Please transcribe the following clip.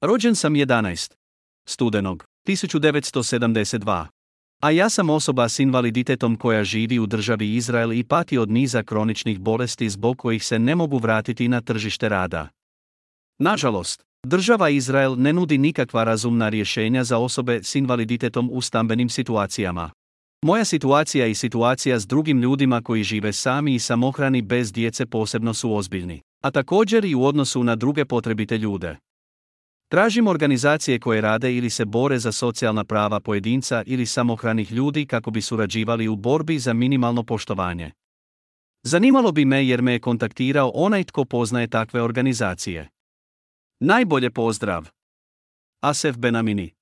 Rođen sam 11. studenog 1972. A ja sam osoba s invaliditetom koja živi u državi Izrael i pati od niza kroničnih bolesti zbog kojih se ne mogu vratiti na tržište rada. Nažalost, država Izrael ne nudi nikakva razumna rješenja za osobe s invaliditetom u stambenim situacijama. Moja situacija i situacija s drugim ljudima koji žive sami i samohrani bez djece posebno su ozbiljni, a također i u odnosu na druge potrebite ljude. Tražim organizacije koje rade ili se bore za socijalna prava pojedinca ili samohranih ljudi kako bi surađivali u borbi za minimalno poštovanje. Zanimalo bi me jer me je kontaktirao onaj tko poznaje takve organizacije. Najbolje pozdrav. Asef Benamini